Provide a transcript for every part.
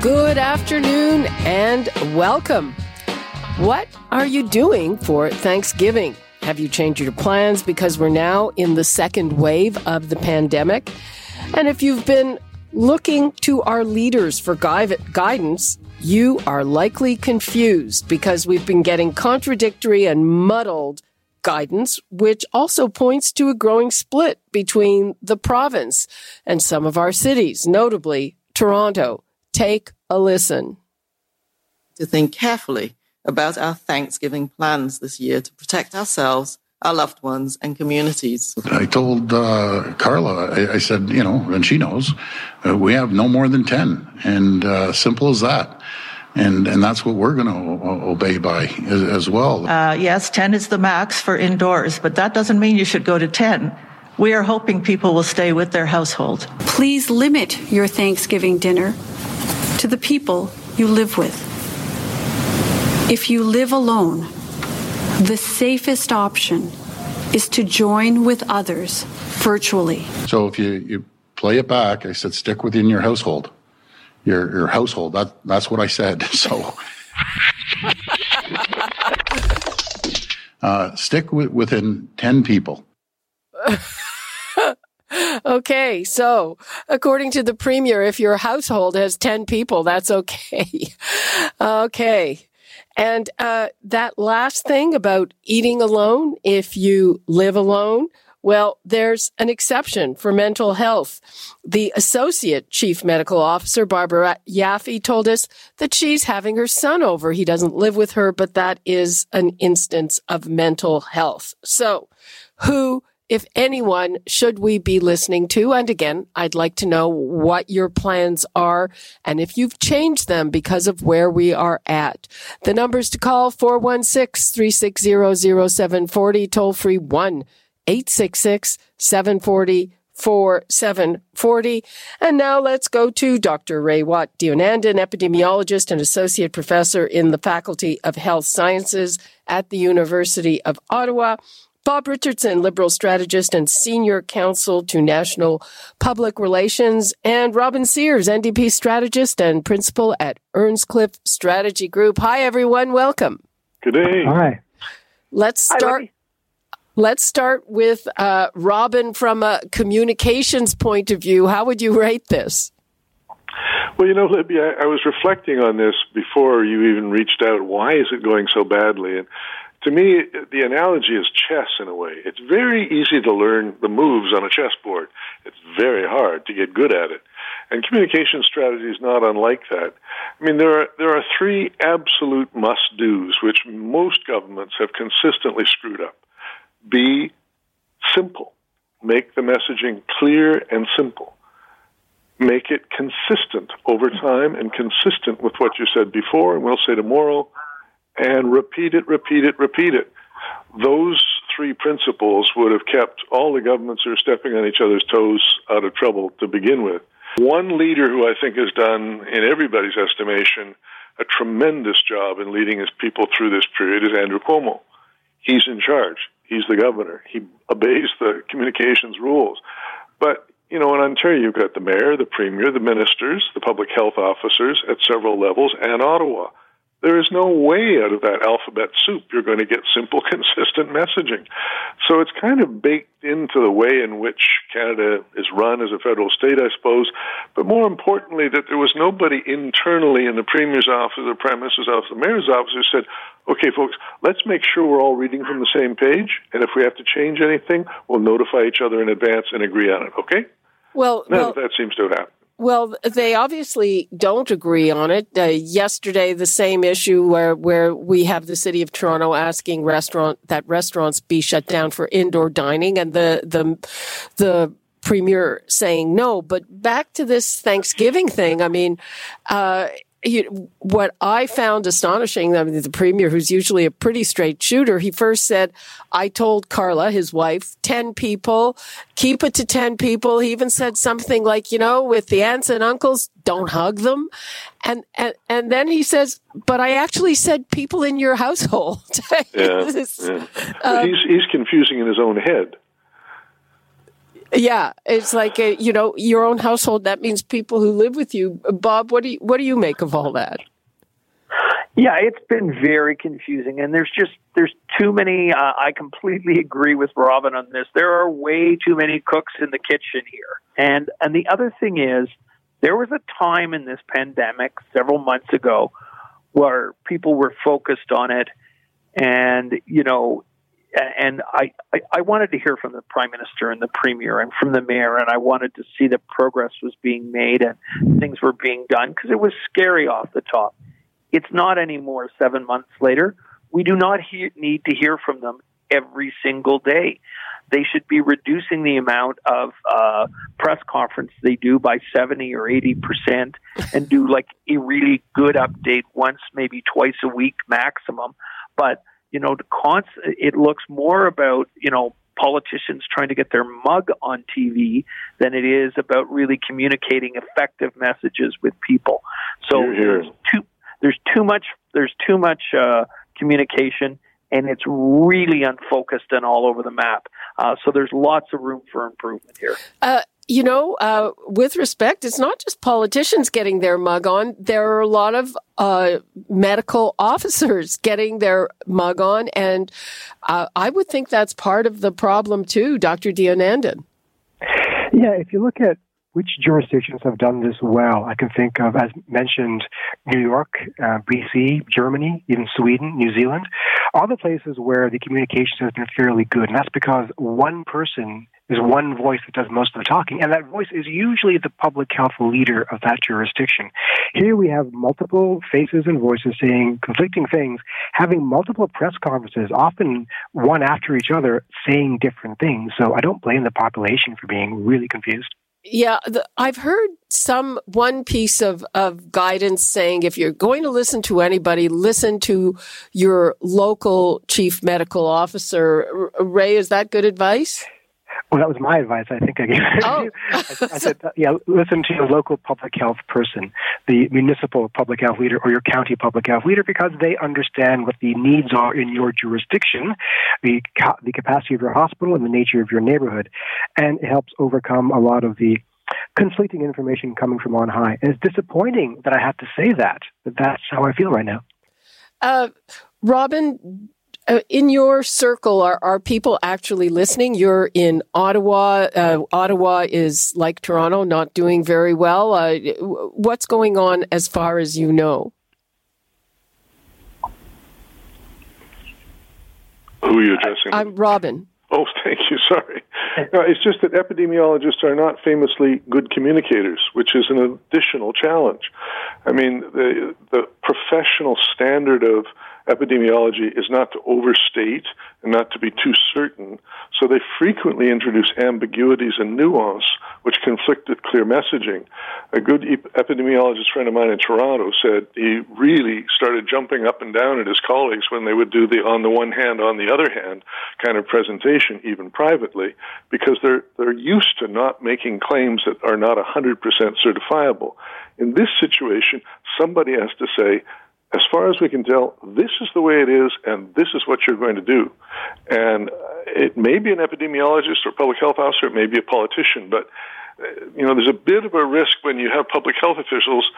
Good afternoon and welcome. What are you doing for Thanksgiving? Have you changed your plans because we're now in the second wave of the pandemic? And if you've been looking to our leaders for guidance, you are likely confused because we've been getting contradictory and muddled guidance, which also points to a growing split between the province and some of our cities, notably Toronto. Take a listen. To think carefully about our Thanksgiving plans this year to protect ourselves, our loved ones, and communities. I told uh, Carla, I, I, said, you know, and she knows, uh, we have no more than 10, and uh, simple as that. And, and that's what we're going to obey by as, as well. Uh, yes, 10 is the max for indoors, but that doesn't mean you should go to 10. We are hoping people will stay with their household. Please limit your Thanksgiving dinner to the people you live with. If you live alone, the safest option is to join with others virtually. So if you, you play it back, I said stick within your household. Your your household. That that's what I said. So uh, stick with, within ten people. okay, so according to the premier, if your household has 10 people, that's okay. okay. And uh, that last thing about eating alone, if you live alone, well, there's an exception for mental health. The associate chief medical officer, Barbara Yaffe, told us that she's having her son over. He doesn't live with her, but that is an instance of mental health. So who if anyone, should we be listening to? And again, I'd like to know what your plans are and if you've changed them because of where we are at. The numbers to call 416-360-0740, toll free 1-866-740 4740. And now let's go to Dr. Raywat Deonandan, epidemiologist and associate professor in the Faculty of Health Sciences at the University of Ottawa. Bob Richardson, Liberal strategist and senior counsel to national public relations, and Robin Sears, NDP strategist and principal at Earnscliffe Strategy Group. Hi, everyone. Welcome. Good day. Hi. Let's start. Hi, Let's start with uh, Robin from a communications point of view. How would you rate this? Well, you know, Libby, I, I was reflecting on this before you even reached out. Why is it going so badly? And to me, the analogy is chess in a way. It's very easy to learn the moves on a chessboard. It's very hard to get good at it. And communication strategy is not unlike that. I mean, there are, there are three absolute must do's which most governments have consistently screwed up. Be simple. Make the messaging clear and simple. Make it consistent over time and consistent with what you said before, and we'll say tomorrow and repeat it, repeat it, repeat it. Those three principles would have kept all the governments who are stepping on each other's toes out of trouble to begin with. One leader who I think has done, in everybody's estimation, a tremendous job in leading his people through this period is Andrew Cuomo. He's in charge. He's the governor. He obeys the communications rules. But, you know, in Ontario, you've got the mayor, the premier, the ministers, the public health officers at several levels, and Ottawa. There is no way out of that alphabet soup you're going to get simple, consistent messaging. So it's kind of baked into the way in which Canada is run as a federal state, I suppose. But more importantly, that there was nobody internally in the Premier's office, the Prime Minister's office, the Mayor's office who said, okay, folks, let's make sure we're all reading from the same page. And if we have to change anything, we'll notify each other in advance and agree on it, okay? Well, None well, of that seems to have happened. Well, they obviously don't agree on it. Uh, yesterday, the same issue where where we have the city of Toronto asking restaurant that restaurants be shut down for indoor dining, and the the the premier saying no. But back to this Thanksgiving thing. I mean, uh, you, what I found astonishing, I mean, the premier, who's usually a pretty straight shooter, he first said, I told Carla, his wife, 10 people, keep it to 10 people. He even said something like, you know, with the aunts and uncles, don't hug them. And, and, and then he says, but I actually said people in your household. yeah, yeah. Um, he's, he's confusing in his own head. Yeah, it's like a, you know your own household. That means people who live with you. Bob, what do you what do you make of all that? Yeah, it's been very confusing, and there's just there's too many. Uh, I completely agree with Robin on this. There are way too many cooks in the kitchen here, and and the other thing is, there was a time in this pandemic several months ago where people were focused on it, and you know and I, I, I wanted to hear from the prime minister and the premier and from the mayor, and I wanted to see that progress was being made and things were being done because it was scary off the top. It's not anymore. Seven months later, we do not he- need to hear from them every single day. They should be reducing the amount of uh, press conference they do by 70 or 80 percent and do like a really good update once, maybe twice a week maximum. But you know, const- it looks more about, you know, politicians trying to get their mug on TV than it is about really communicating effective messages with people. So there's too there's too much there's too much uh, communication, and it's really unfocused and all over the map. Uh, so there's lots of room for improvement here. Uh, you know, uh, with respect, it's not just politicians getting their mug on. There are a lot of uh, medical officers getting their mug on, and uh, I would think that's part of the problem too, Dr. Deonandan. Yeah, if you look at which jurisdictions have done this well, I can think of, as mentioned, New York, uh, BC, Germany, even Sweden, New Zealand, all the places where the communication has been fairly good, and that's because one person there's one voice that does most of the talking, and that voice is usually the public health leader of that jurisdiction. Here we have multiple faces and voices saying conflicting things, having multiple press conferences, often one after each other, saying different things. So I don't blame the population for being really confused. Yeah, the, I've heard some one piece of, of guidance saying if you're going to listen to anybody, listen to your local chief medical officer. Ray, is that good advice? Well, that was my advice. I think I gave it oh. to you. I, I said, yeah, listen to your local public health person, the municipal public health leader or your county public health leader, because they understand what the needs are in your jurisdiction, the, the capacity of your hospital and the nature of your neighborhood. And it helps overcome a lot of the conflicting information coming from on high. And it's disappointing that I have to say that, but that's how I feel right now. Uh, Robin, uh, in your circle, are, are people actually listening? You're in Ottawa. Uh, Ottawa is like Toronto, not doing very well. Uh, what's going on as far as you know? Who are you addressing? I'm Robin. Oh, thank you. Sorry. No, it's just that epidemiologists are not famously good communicators, which is an additional challenge. I mean, the the professional standard of epidemiology is not to overstate and not to be too certain. So they frequently introduce ambiguities and nuance which conflict with clear messaging. A good epidemiologist friend of mine in Toronto said he really started jumping up and down at his colleagues when they would do the on the one hand, on the other hand kind of presentation, even privately, because they're they're used to not making claims that are not 100% certifiable. In this situation, somebody has to say, as far as we can tell, this is the way it is, and this is what you're going to do. And uh, it may be an epidemiologist or public health officer, it may be a politician, but uh, you know, there's a bit of a risk when you have public health officials.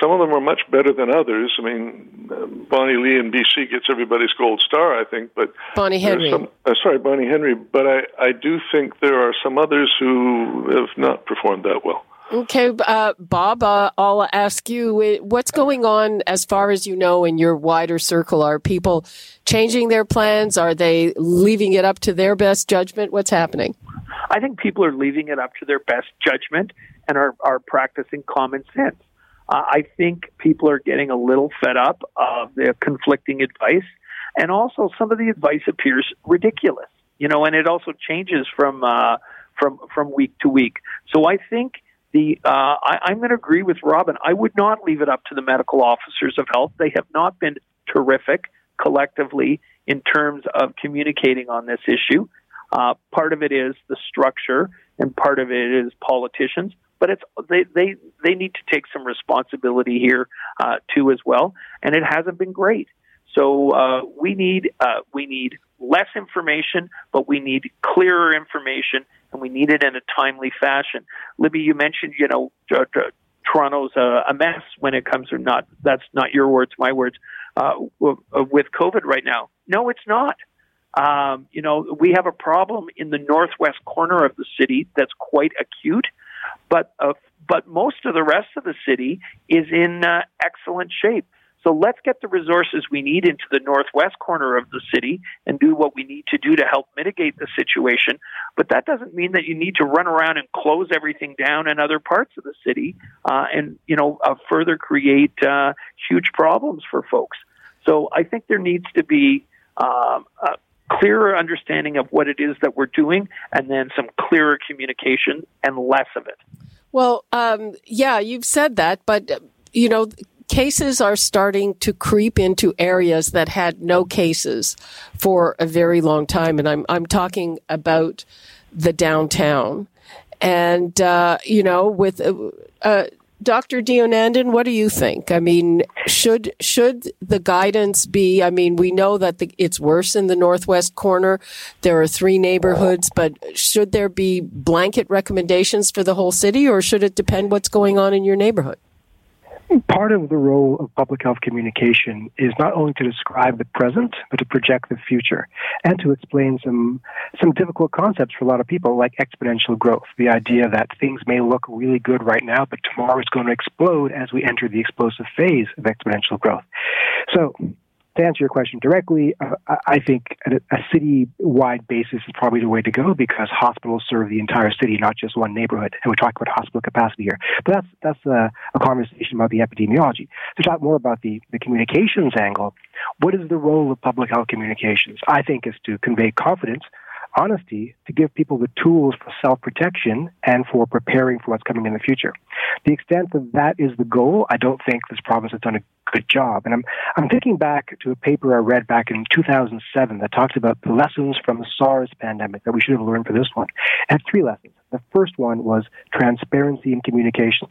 Some of them are much better than others. I mean, uh, Bonnie Lee in BC gets everybody's gold star, I think. But Bonnie Henry. Some, uh, sorry, Bonnie Henry. But I, I do think there are some others who have not performed that well. Okay, uh, Bob, uh, I'll ask you what's going on as far as you know in your wider circle. Are people changing their plans? Are they leaving it up to their best judgment? What's happening? I think people are leaving it up to their best judgment and are, are practicing common sense. Uh, I think people are getting a little fed up of the conflicting advice, and also some of the advice appears ridiculous. You know, and it also changes from uh, from from week to week. So I think the uh, I, I'm going to agree with Robin. I would not leave it up to the medical officers of health. They have not been terrific collectively in terms of communicating on this issue. Uh, part of it is the structure, and part of it is politicians. But it's they they they need to take some responsibility here uh, too as well, and it hasn't been great. So uh, we need uh, we need less information, but we need clearer information, and we need it in a timely fashion. Libby, you mentioned you know Toronto's a, a mess when it comes or not. That's not your words, my words. Uh, with COVID right now, no, it's not. Um, you know, we have a problem in the northwest corner of the city that's quite acute, but uh, but most of the rest of the city is in uh, excellent shape. So let's get the resources we need into the northwest corner of the city and do what we need to do to help mitigate the situation. But that doesn't mean that you need to run around and close everything down in other parts of the city uh, and you know uh, further create uh, huge problems for folks. So I think there needs to be um, a clearer understanding of what it is that we're doing, and then some clearer communication and less of it. Well, um, yeah, you've said that, but you know cases are starting to creep into areas that had no cases for a very long time, and I'm I'm talking about the downtown, and uh, you know, with uh, uh, Dr. Deonandan, what do you think? I mean, should should the guidance be? I mean, we know that the, it's worse in the northwest corner. There are three neighborhoods, but should there be blanket recommendations for the whole city, or should it depend what's going on in your neighborhood? Part of the role of public health communication is not only to describe the present, but to project the future and to explain some, some difficult concepts for a lot of people, like exponential growth. The idea that things may look really good right now, but tomorrow is going to explode as we enter the explosive phase of exponential growth. So, to answer your question directly, uh, I think a, a city-wide basis is probably the way to go because hospitals serve the entire city, not just one neighborhood. And we're talking about hospital capacity here, but that's that's a, a conversation about the epidemiology. To talk more about the the communications angle, what is the role of public health communications? I think is to convey confidence honesty to give people the tools for self protection and for preparing for what's coming in the future. The extent that that is the goal, I don't think this province has done a good job. And I'm, I'm thinking back to a paper I read back in 2007 that talks about the lessons from the SARS pandemic that we should have learned for this one. It had three lessons. The first one was transparency in communications.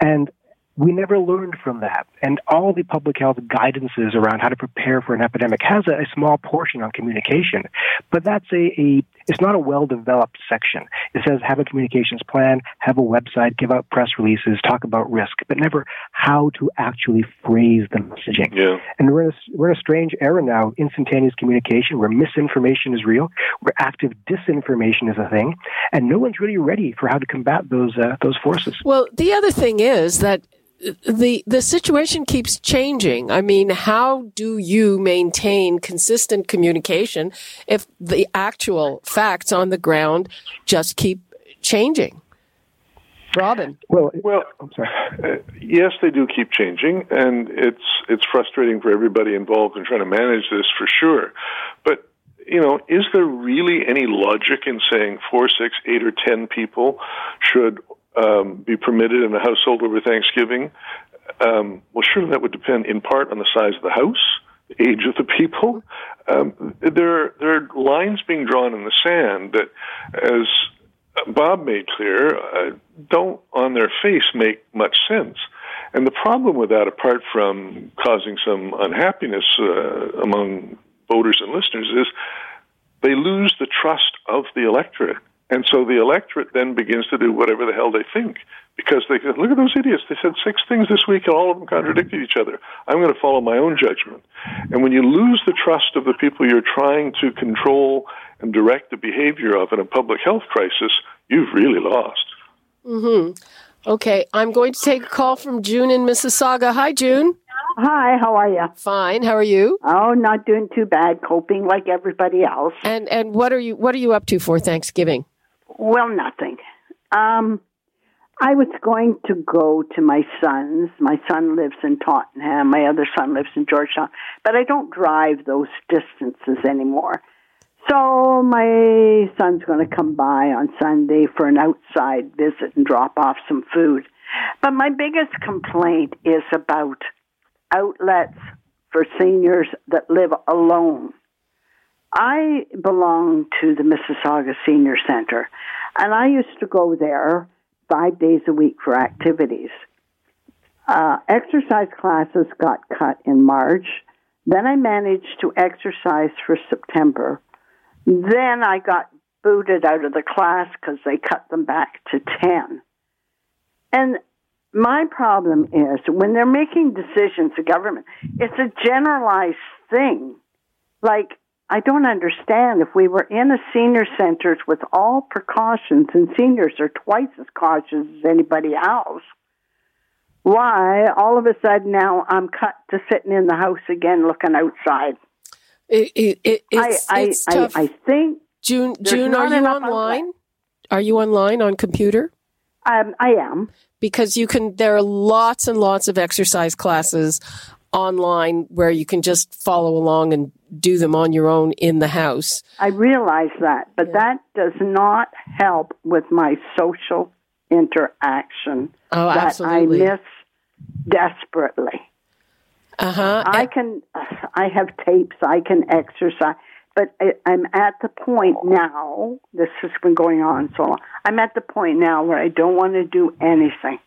And we never learned from that. And all the public health guidances around how to prepare for an epidemic has a, a small portion on communication, but that's a, a it's not a well developed section. It says have a communications plan, have a website, give out press releases, talk about risk, but never how to actually phrase the messaging. Yeah. And we're in, a, we're in a strange era now, instantaneous communication, where misinformation is real, where active disinformation is a thing, and no one's really ready for how to combat those uh, those forces. Well, the other thing is that the the situation keeps changing. I mean, how do you maintain consistent communication if the actual facts on the ground just keep changing? Robin. Well, well, I'm sorry. Uh, yes, they do keep changing, and it's it's frustrating for everybody involved in trying to manage this for sure. But you know, is there really any logic in saying four, six, eight, or ten people should um, be permitted in a household over Thanksgiving? Um, well, sure, that would depend in part on the size of the house, the age of the people. Um, there, there are lines being drawn in the sand that, as Bob made clear, uh, don't on their face make much sense. And the problem with that, apart from causing some unhappiness uh, among voters and listeners, is they lose the trust of the electorate. And so the electorate then begins to do whatever the hell they think because they go, look at those idiots. They said six things this week and all of them contradicted each other. I'm going to follow my own judgment. And when you lose the trust of the people you're trying to control and direct the behavior of in a public health crisis, you've really lost. Mm-hmm. Okay, I'm going to take a call from June in Mississauga. Hi, June. Hi, how are you? Fine. How are you? Oh, not doing too bad, coping like everybody else. And and what are you what are you up to for Thanksgiving? Well, nothing. Um, I was going to go to my son's. My son lives in Tottenham. My other son lives in Georgetown. But I don't drive those distances anymore. So my son's going to come by on Sunday for an outside visit and drop off some food. But my biggest complaint is about outlets for seniors that live alone. I belong to the Mississauga Senior Center, and I used to go there five days a week for activities. Uh, exercise classes got cut in March. Then I managed to exercise for September. Then I got booted out of the class because they cut them back to 10. And my problem is when they're making decisions, the government, it's a generalized thing. Like, I don't understand if we were in a senior centers with all precautions and seniors are twice as cautious as anybody else why all of a sudden now I'm cut to sitting in the house again looking outside. It, it, it, it's, I, it's I, tough. I, I think June, June, are you online? Are you online on computer? Um, I am because you can. There are lots and lots of exercise classes online where you can just follow along and do them on your own in the house. I realize that, but yeah. that does not help with my social interaction oh, that absolutely. I miss desperately. Uh-huh. I can, I have tapes, I can exercise, but I, I'm at the point now, this has been going on so long, I'm at the point now where I don't want to do anything.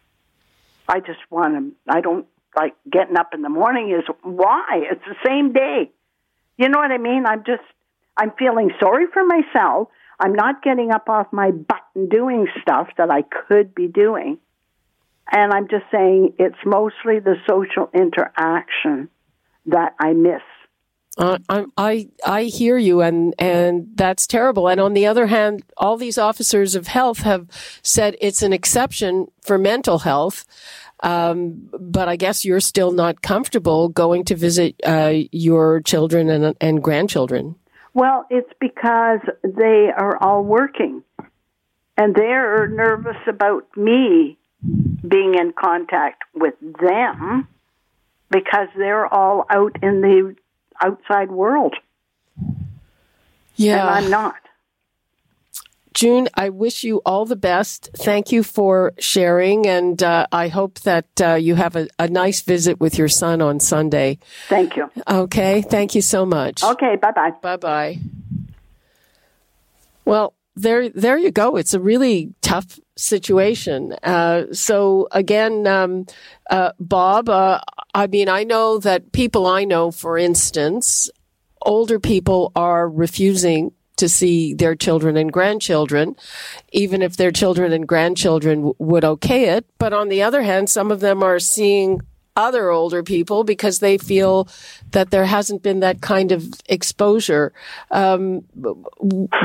I just want to, I don't like getting up in the morning is why? It's the same day. You know what I mean? I'm just, I'm feeling sorry for myself. I'm not getting up off my butt and doing stuff that I could be doing. And I'm just saying it's mostly the social interaction that I miss. Uh, I, I I hear you, and and that's terrible. And on the other hand, all these officers of health have said it's an exception for mental health. Um, but I guess you're still not comfortable going to visit uh, your children and and grandchildren. Well, it's because they are all working, and they're nervous about me being in contact with them because they're all out in the outside world. Yeah. And I'm not. June, I wish you all the best. Thank you for sharing, and uh, I hope that uh, you have a, a, nice visit with your son on Sunday. Thank you. Okay, thank you so much. Okay, bye bye. Bye bye. Well, there, there you go. It's a really tough situation. Uh, so again, um, uh, Bob, uh, I mean, I know that people I know, for instance, older people are refusing to see their children and grandchildren, even if their children and grandchildren w- would okay it. But on the other hand, some of them are seeing other older people because they feel that there hasn't been that kind of exposure. Um,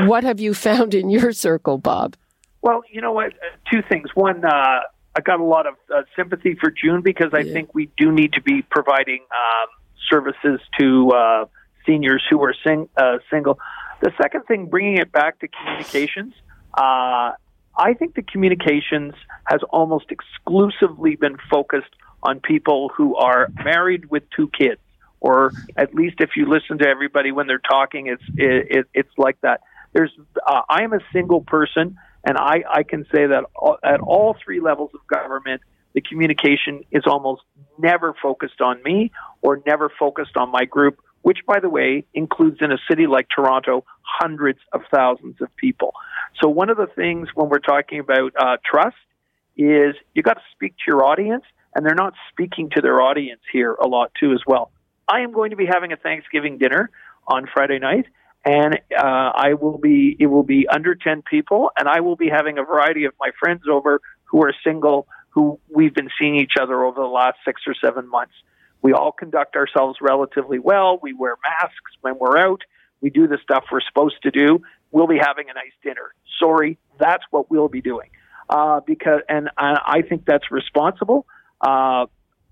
what have you found in your circle, Bob? Well, you know what? Two things. One, uh, I got a lot of uh, sympathy for June because I yeah. think we do need to be providing um, services to uh, seniors who are sing- uh, single. The second thing, bringing it back to communications, uh, I think the communications has almost exclusively been focused on people who are married with two kids, or at least if you listen to everybody when they're talking, it's it, it, it's like that. There's uh, I am a single person, and I I can say that all, at all three levels of government, the communication is almost never focused on me or never focused on my group. Which, by the way, includes in a city like Toronto hundreds of thousands of people. So, one of the things when we're talking about uh, trust is you got to speak to your audience and they're not speaking to their audience here a lot too as well. I am going to be having a Thanksgiving dinner on Friday night, and uh, I will be it will be under ten people, and I will be having a variety of my friends over who are single, who we've been seeing each other over the last six or seven months. We all conduct ourselves relatively well. We wear masks when we're out. We do the stuff we're supposed to do. We'll be having a nice dinner. Sorry, that's what we'll be doing. Uh, because, and I I, think that's responsible uh,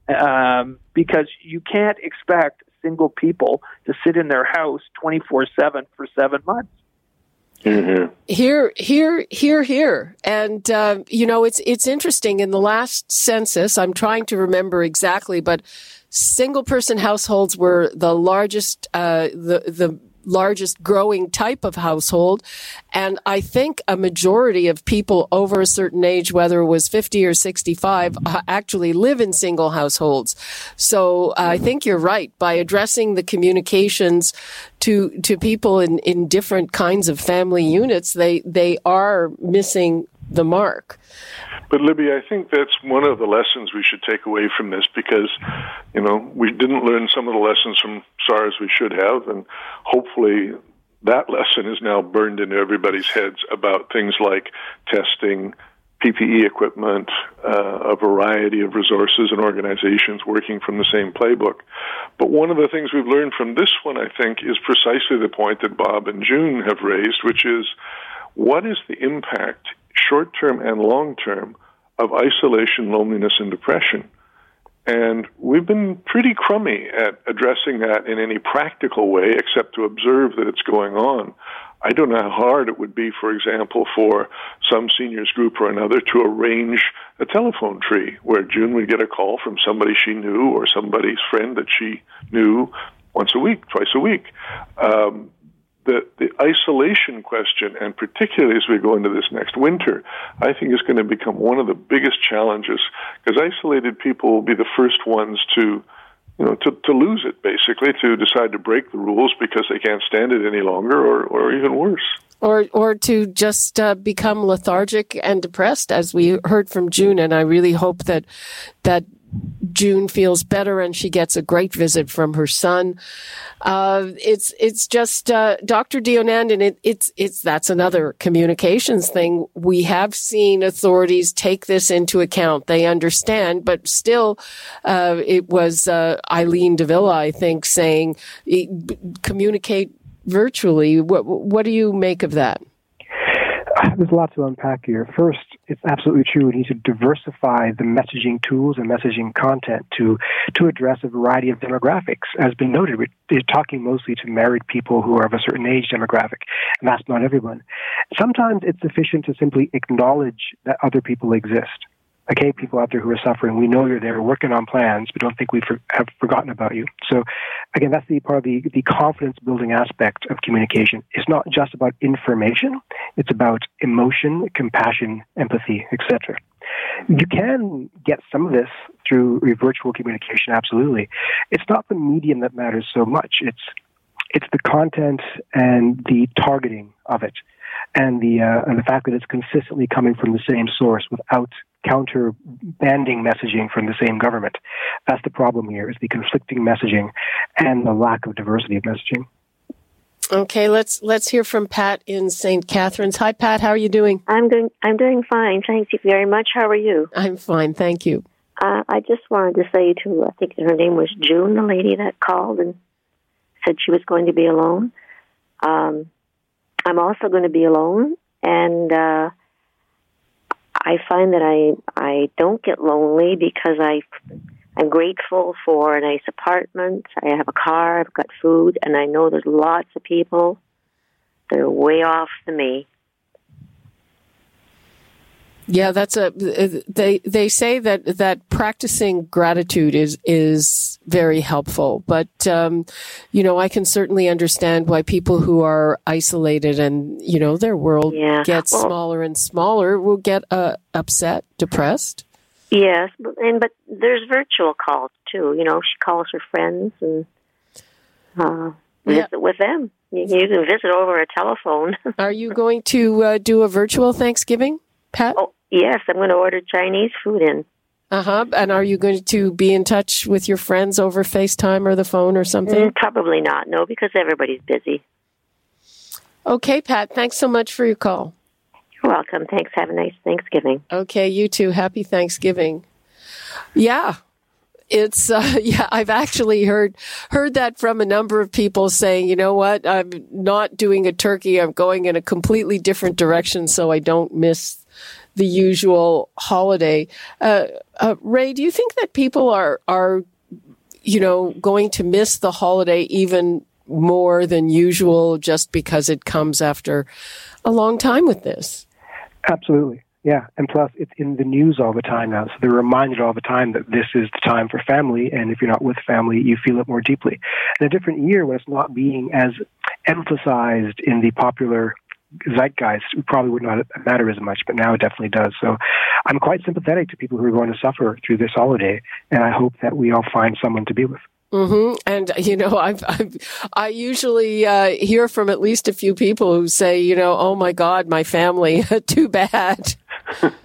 um, because you can't expect single people to sit in their house 24 7 for seven months. Mm-hmm. Here, here, here, here, and uh, you know it's it's interesting. In the last census, I'm trying to remember exactly, but single person households were the largest, uh, the the largest growing type of household. And I think a majority of people over a certain age, whether it was 50 or 65, uh, actually live in single households. So I think you're right. By addressing the communications to, to people in, in different kinds of family units, they, they are missing the mark. But Libby, I think that's one of the lessons we should take away from this because, you know, we didn't learn some of the lessons from SARS we should have, and hopefully that lesson is now burned into everybody's heads about things like testing, PPE equipment, uh, a variety of resources and organizations working from the same playbook. But one of the things we've learned from this one, I think, is precisely the point that Bob and June have raised, which is what is the impact, short term and long term, of isolation, loneliness, and depression. And we've been pretty crummy at addressing that in any practical way except to observe that it's going on. I don't know how hard it would be, for example, for some seniors group or another to arrange a telephone tree where June would get a call from somebody she knew or somebody's friend that she knew once a week, twice a week. Um, the, the isolation question, and particularly as we go into this next winter, I think is going to become one of the biggest challenges because isolated people will be the first ones to, you know, to, to lose it basically, to decide to break the rules because they can't stand it any longer, or, or even worse. Or, or to just uh, become lethargic and depressed, as we heard from June. And I really hope that that June feels better and she gets a great visit from her son. Uh, it's it's just uh, Dr. Deonandan it, it's it's that's another communications thing. We have seen authorities take this into account. They understand, but still, uh, it was uh, Eileen de Villa, I think, saying communicate virtually. What what do you make of that? There's a lot to unpack here. First, it's absolutely true. We need to diversify the messaging tools and messaging content to to address a variety of demographics. As been noted, we're talking mostly to married people who are of a certain age demographic, and that's not everyone. Sometimes it's sufficient to simply acknowledge that other people exist okay, people out there who are suffering, we know you're there, working on plans, but don't think we for, have forgotten about you. So, again, that's the part of the, the confidence building aspect of communication. It's not just about information, it's about emotion, compassion, empathy, etc. You can get some of this through virtual communication, absolutely. It's not the medium that matters so much. It's it's the content and the targeting of it, and the uh, and the fact that it's consistently coming from the same source without counterbanding messaging from the same government. That's the problem here: is the conflicting messaging and the lack of diversity of messaging. Okay, let's let's hear from Pat in St. Catharines. Hi, Pat. How are you doing? I'm doing I'm doing fine. Thank you very much. How are you? I'm fine. Thank you. Uh, I just wanted to say to I think her name was June, the lady that called and said she was going to be alone. Um, I'm also going to be alone, and uh, I find that I I don't get lonely because I I'm grateful for a nice apartment. I have a car. I've got food, and I know there's lots of people that are way off than me yeah, that's a they they say that that practicing gratitude is is very helpful, but um, you know I can certainly understand why people who are isolated and you know their world yeah. gets well, smaller and smaller will get uh, upset, depressed. Yes, and but there's virtual calls too. You know, she calls her friends and uh, visit yeah. with them. You, you, can visit over a telephone. are you going to uh, do a virtual Thanksgiving? Pat? Oh, yes, I'm going to order Chinese food in. Uh huh. And are you going to be in touch with your friends over FaceTime or the phone or something? Mm, probably not. No, because everybody's busy. Okay, Pat. Thanks so much for your call. You're welcome. Thanks. Have a nice Thanksgiving. Okay, you too. Happy Thanksgiving. Yeah. It's uh, yeah, I've actually heard heard that from a number of people saying, you know what, I'm not doing a turkey. I'm going in a completely different direction so I don't miss the usual holiday. Uh, uh, Ray, do you think that people are are you know going to miss the holiday even more than usual just because it comes after a long time with this? Absolutely. Yeah, and plus it's in the news all the time now, so they're reminded all the time that this is the time for family, and if you're not with family, you feel it more deeply. In a different year, when it's not being as emphasized in the popular zeitgeist, it probably would not matter as much, but now it definitely does. So I'm quite sympathetic to people who are going to suffer through this holiday, and I hope that we all find someone to be with. Mm-hmm. And you know, I've, I've i usually uh, hear from at least a few people who say, you know, oh my God, my family, too bad.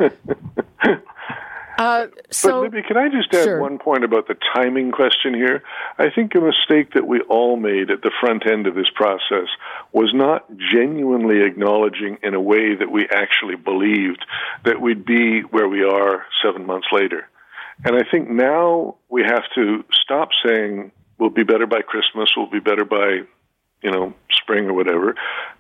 Uh, so, but Libby, can I just add sure. one point about the timing question here? I think a mistake that we all made at the front end of this process was not genuinely acknowledging in a way that we actually believed that we'd be where we are seven months later. And I think now we have to stop saying we'll be better by Christmas, we'll be better by you know, spring or whatever.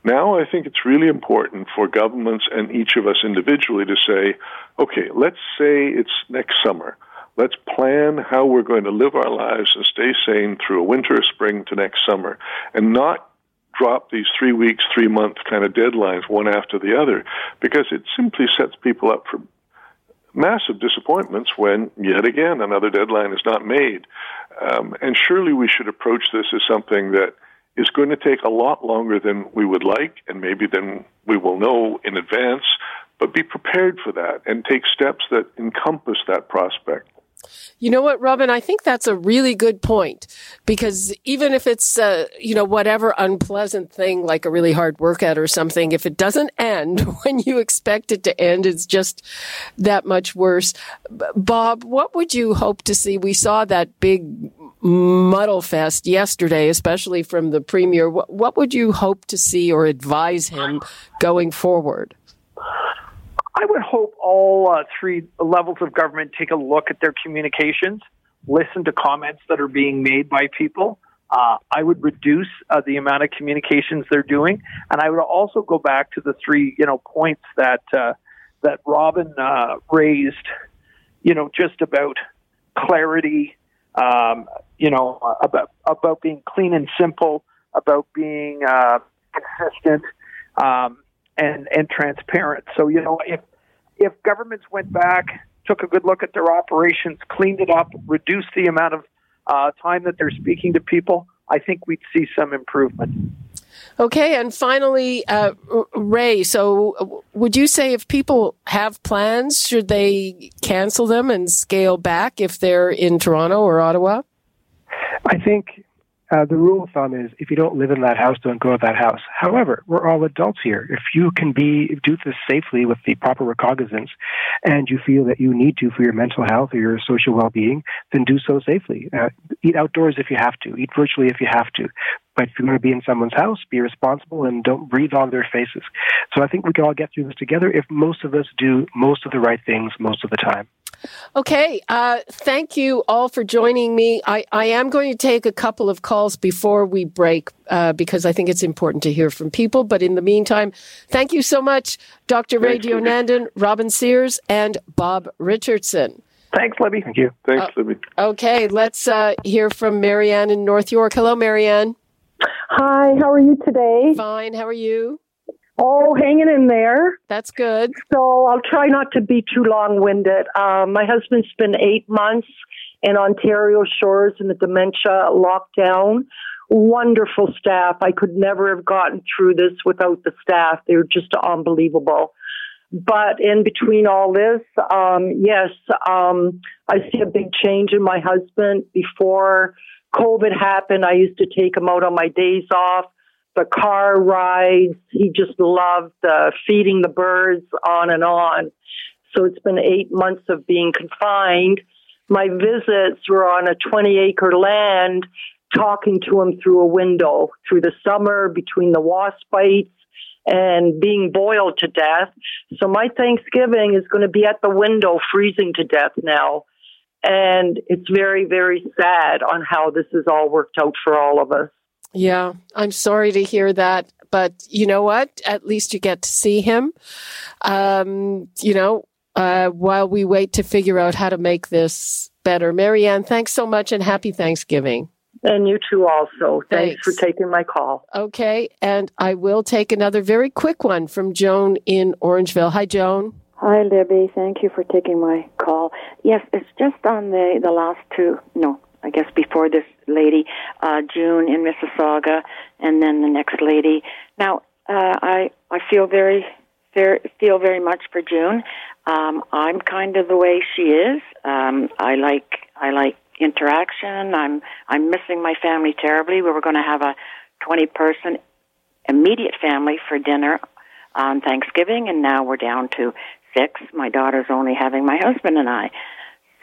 Now I think it's really important for governments and each of us individually to say, okay, let's say it's next summer. Let's plan how we're going to live our lives and stay sane through a winter, spring to next summer, and not drop these three weeks, three month kind of deadlines one after the other, because it simply sets people up for massive disappointments when, yet again, another deadline is not made. Um, and surely we should approach this as something that is going to take a lot longer than we would like and maybe then we will know in advance, but be prepared for that and take steps that encompass that prospect. You know what, Robin? I think that's a really good point because even if it's, uh, you know, whatever unpleasant thing like a really hard workout or something, if it doesn't end when you expect it to end, it's just that much worse. Bob, what would you hope to see? We saw that big muddle fest yesterday, especially from the premier. What, what would you hope to see or advise him going forward? I would hope all uh, three levels of government take a look at their communications, listen to comments that are being made by people. Uh, I would reduce uh, the amount of communications they're doing, and I would also go back to the three, you know, points that uh, that Robin uh, raised. You know, just about clarity, um, you know, about about being clean and simple, about being uh, consistent um, and and transparent. So you know, if if governments went back, took a good look at their operations, cleaned it up, reduced the amount of uh, time that they're speaking to people, I think we'd see some improvement. Okay, and finally, uh, Ray. So, would you say if people have plans, should they cancel them and scale back if they're in Toronto or Ottawa? I think uh, the rule of thumb is if you don't live in that house, don't go to that house. However, we're all adults here. If you can be do this safely with the proper recognizance, and you feel that you need to for your mental health or your social well-being, then do so safely. Uh, eat outdoors if you have to. Eat virtually if you have to. But if you're going to be in someone's house, be responsible and don't breathe on their faces. So I think we can all get through this together if most of us do most of the right things most of the time. Okay. Uh, thank you all for joining me. I, I am going to take a couple of calls before we break uh, because I think it's important to hear from people. But in the meantime, thank you so much, Dr. Ray Deonandan, Robin Sears, and Bob Richardson. Thanks, Libby. Thank you. Thanks, uh, Libby. Okay, let's uh, hear from Marianne in North York. Hello, Marianne. Hi, how are you today? Fine, how are you? Oh, hanging in there. That's good. So I'll try not to be too long winded. Um, my husband's been eight months in Ontario Shores in the dementia lockdown. Wonderful staff. I could never have gotten through this without the staff. They were just unbelievable. But in between all this, um, yes, um, I see a big change in my husband. Before COVID happened, I used to take him out on my days off the car rides. He just loved uh, feeding the birds on and on. So it's been eight months of being confined. My visits were on a 20 acre land, talking to him through a window through the summer between the wasp bites and being boiled to death. So my Thanksgiving is going to be at the window, freezing to death now. And it's very, very sad on how this has all worked out for all of us. Yeah, I'm sorry to hear that, but you know what? At least you get to see him. Um, you know, uh, while we wait to figure out how to make this better. Marianne, thanks so much and happy Thanksgiving. And you too, also. Thanks. thanks for taking my call. Okay, and I will take another very quick one from Joan in Orangeville. Hi, Joan. Hi, Libby. Thank you for taking my call. Yes, it's just on the the last two. No, I guess before this lady, uh, June in Mississauga, and then the next lady. Now, uh, I I feel very, very feel very much for June. Um, I'm kind of the way she is. Um, I like I like interaction. I'm I'm missing my family terribly. We were going to have a 20 person immediate family for dinner on Thanksgiving, and now we're down to six. My daughter's only having my husband and I,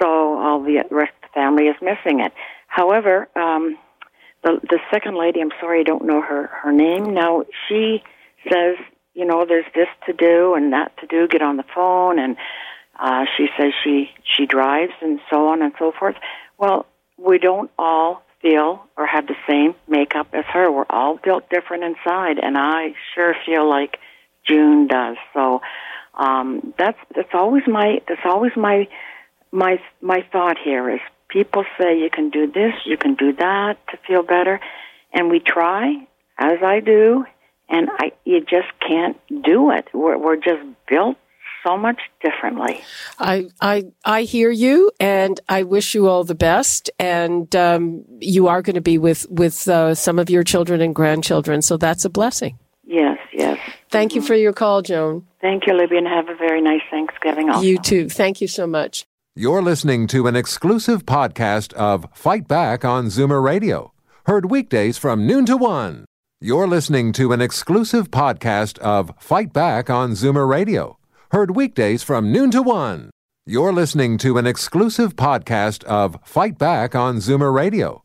so all the rest of the family is missing it. However, um, the the second lady, I'm sorry, I don't know her her name. Now she says, you know, there's this to do and that to do. Get on the phone, and uh, she says she she drives and so on and so forth. Well, we don't all feel or have the same makeup as her. We're all built different inside, and I sure feel like June does. So um, that's that's always my that's always my my my thought here is people say you can do this, you can do that to feel better, and we try, as I do, and I you just can't do it. We're we're just built so much differently. I I I hear you, and I wish you all the best. And um, you are going to be with with uh, some of your children and grandchildren, so that's a blessing. Yes, yes. Thank mm-hmm. you for your call, Joan. Thank you, Libby, and have a very nice Thanksgiving. Also. You too. Thank you so much. You're listening to an exclusive podcast of Fight Back on Zoomer Radio, heard weekdays from noon to one. You're listening to an exclusive podcast of Fight Back on Zoomer Radio Heard weekdays from noon to one. You're listening to an exclusive podcast of Fight Back on Zoomer Radio.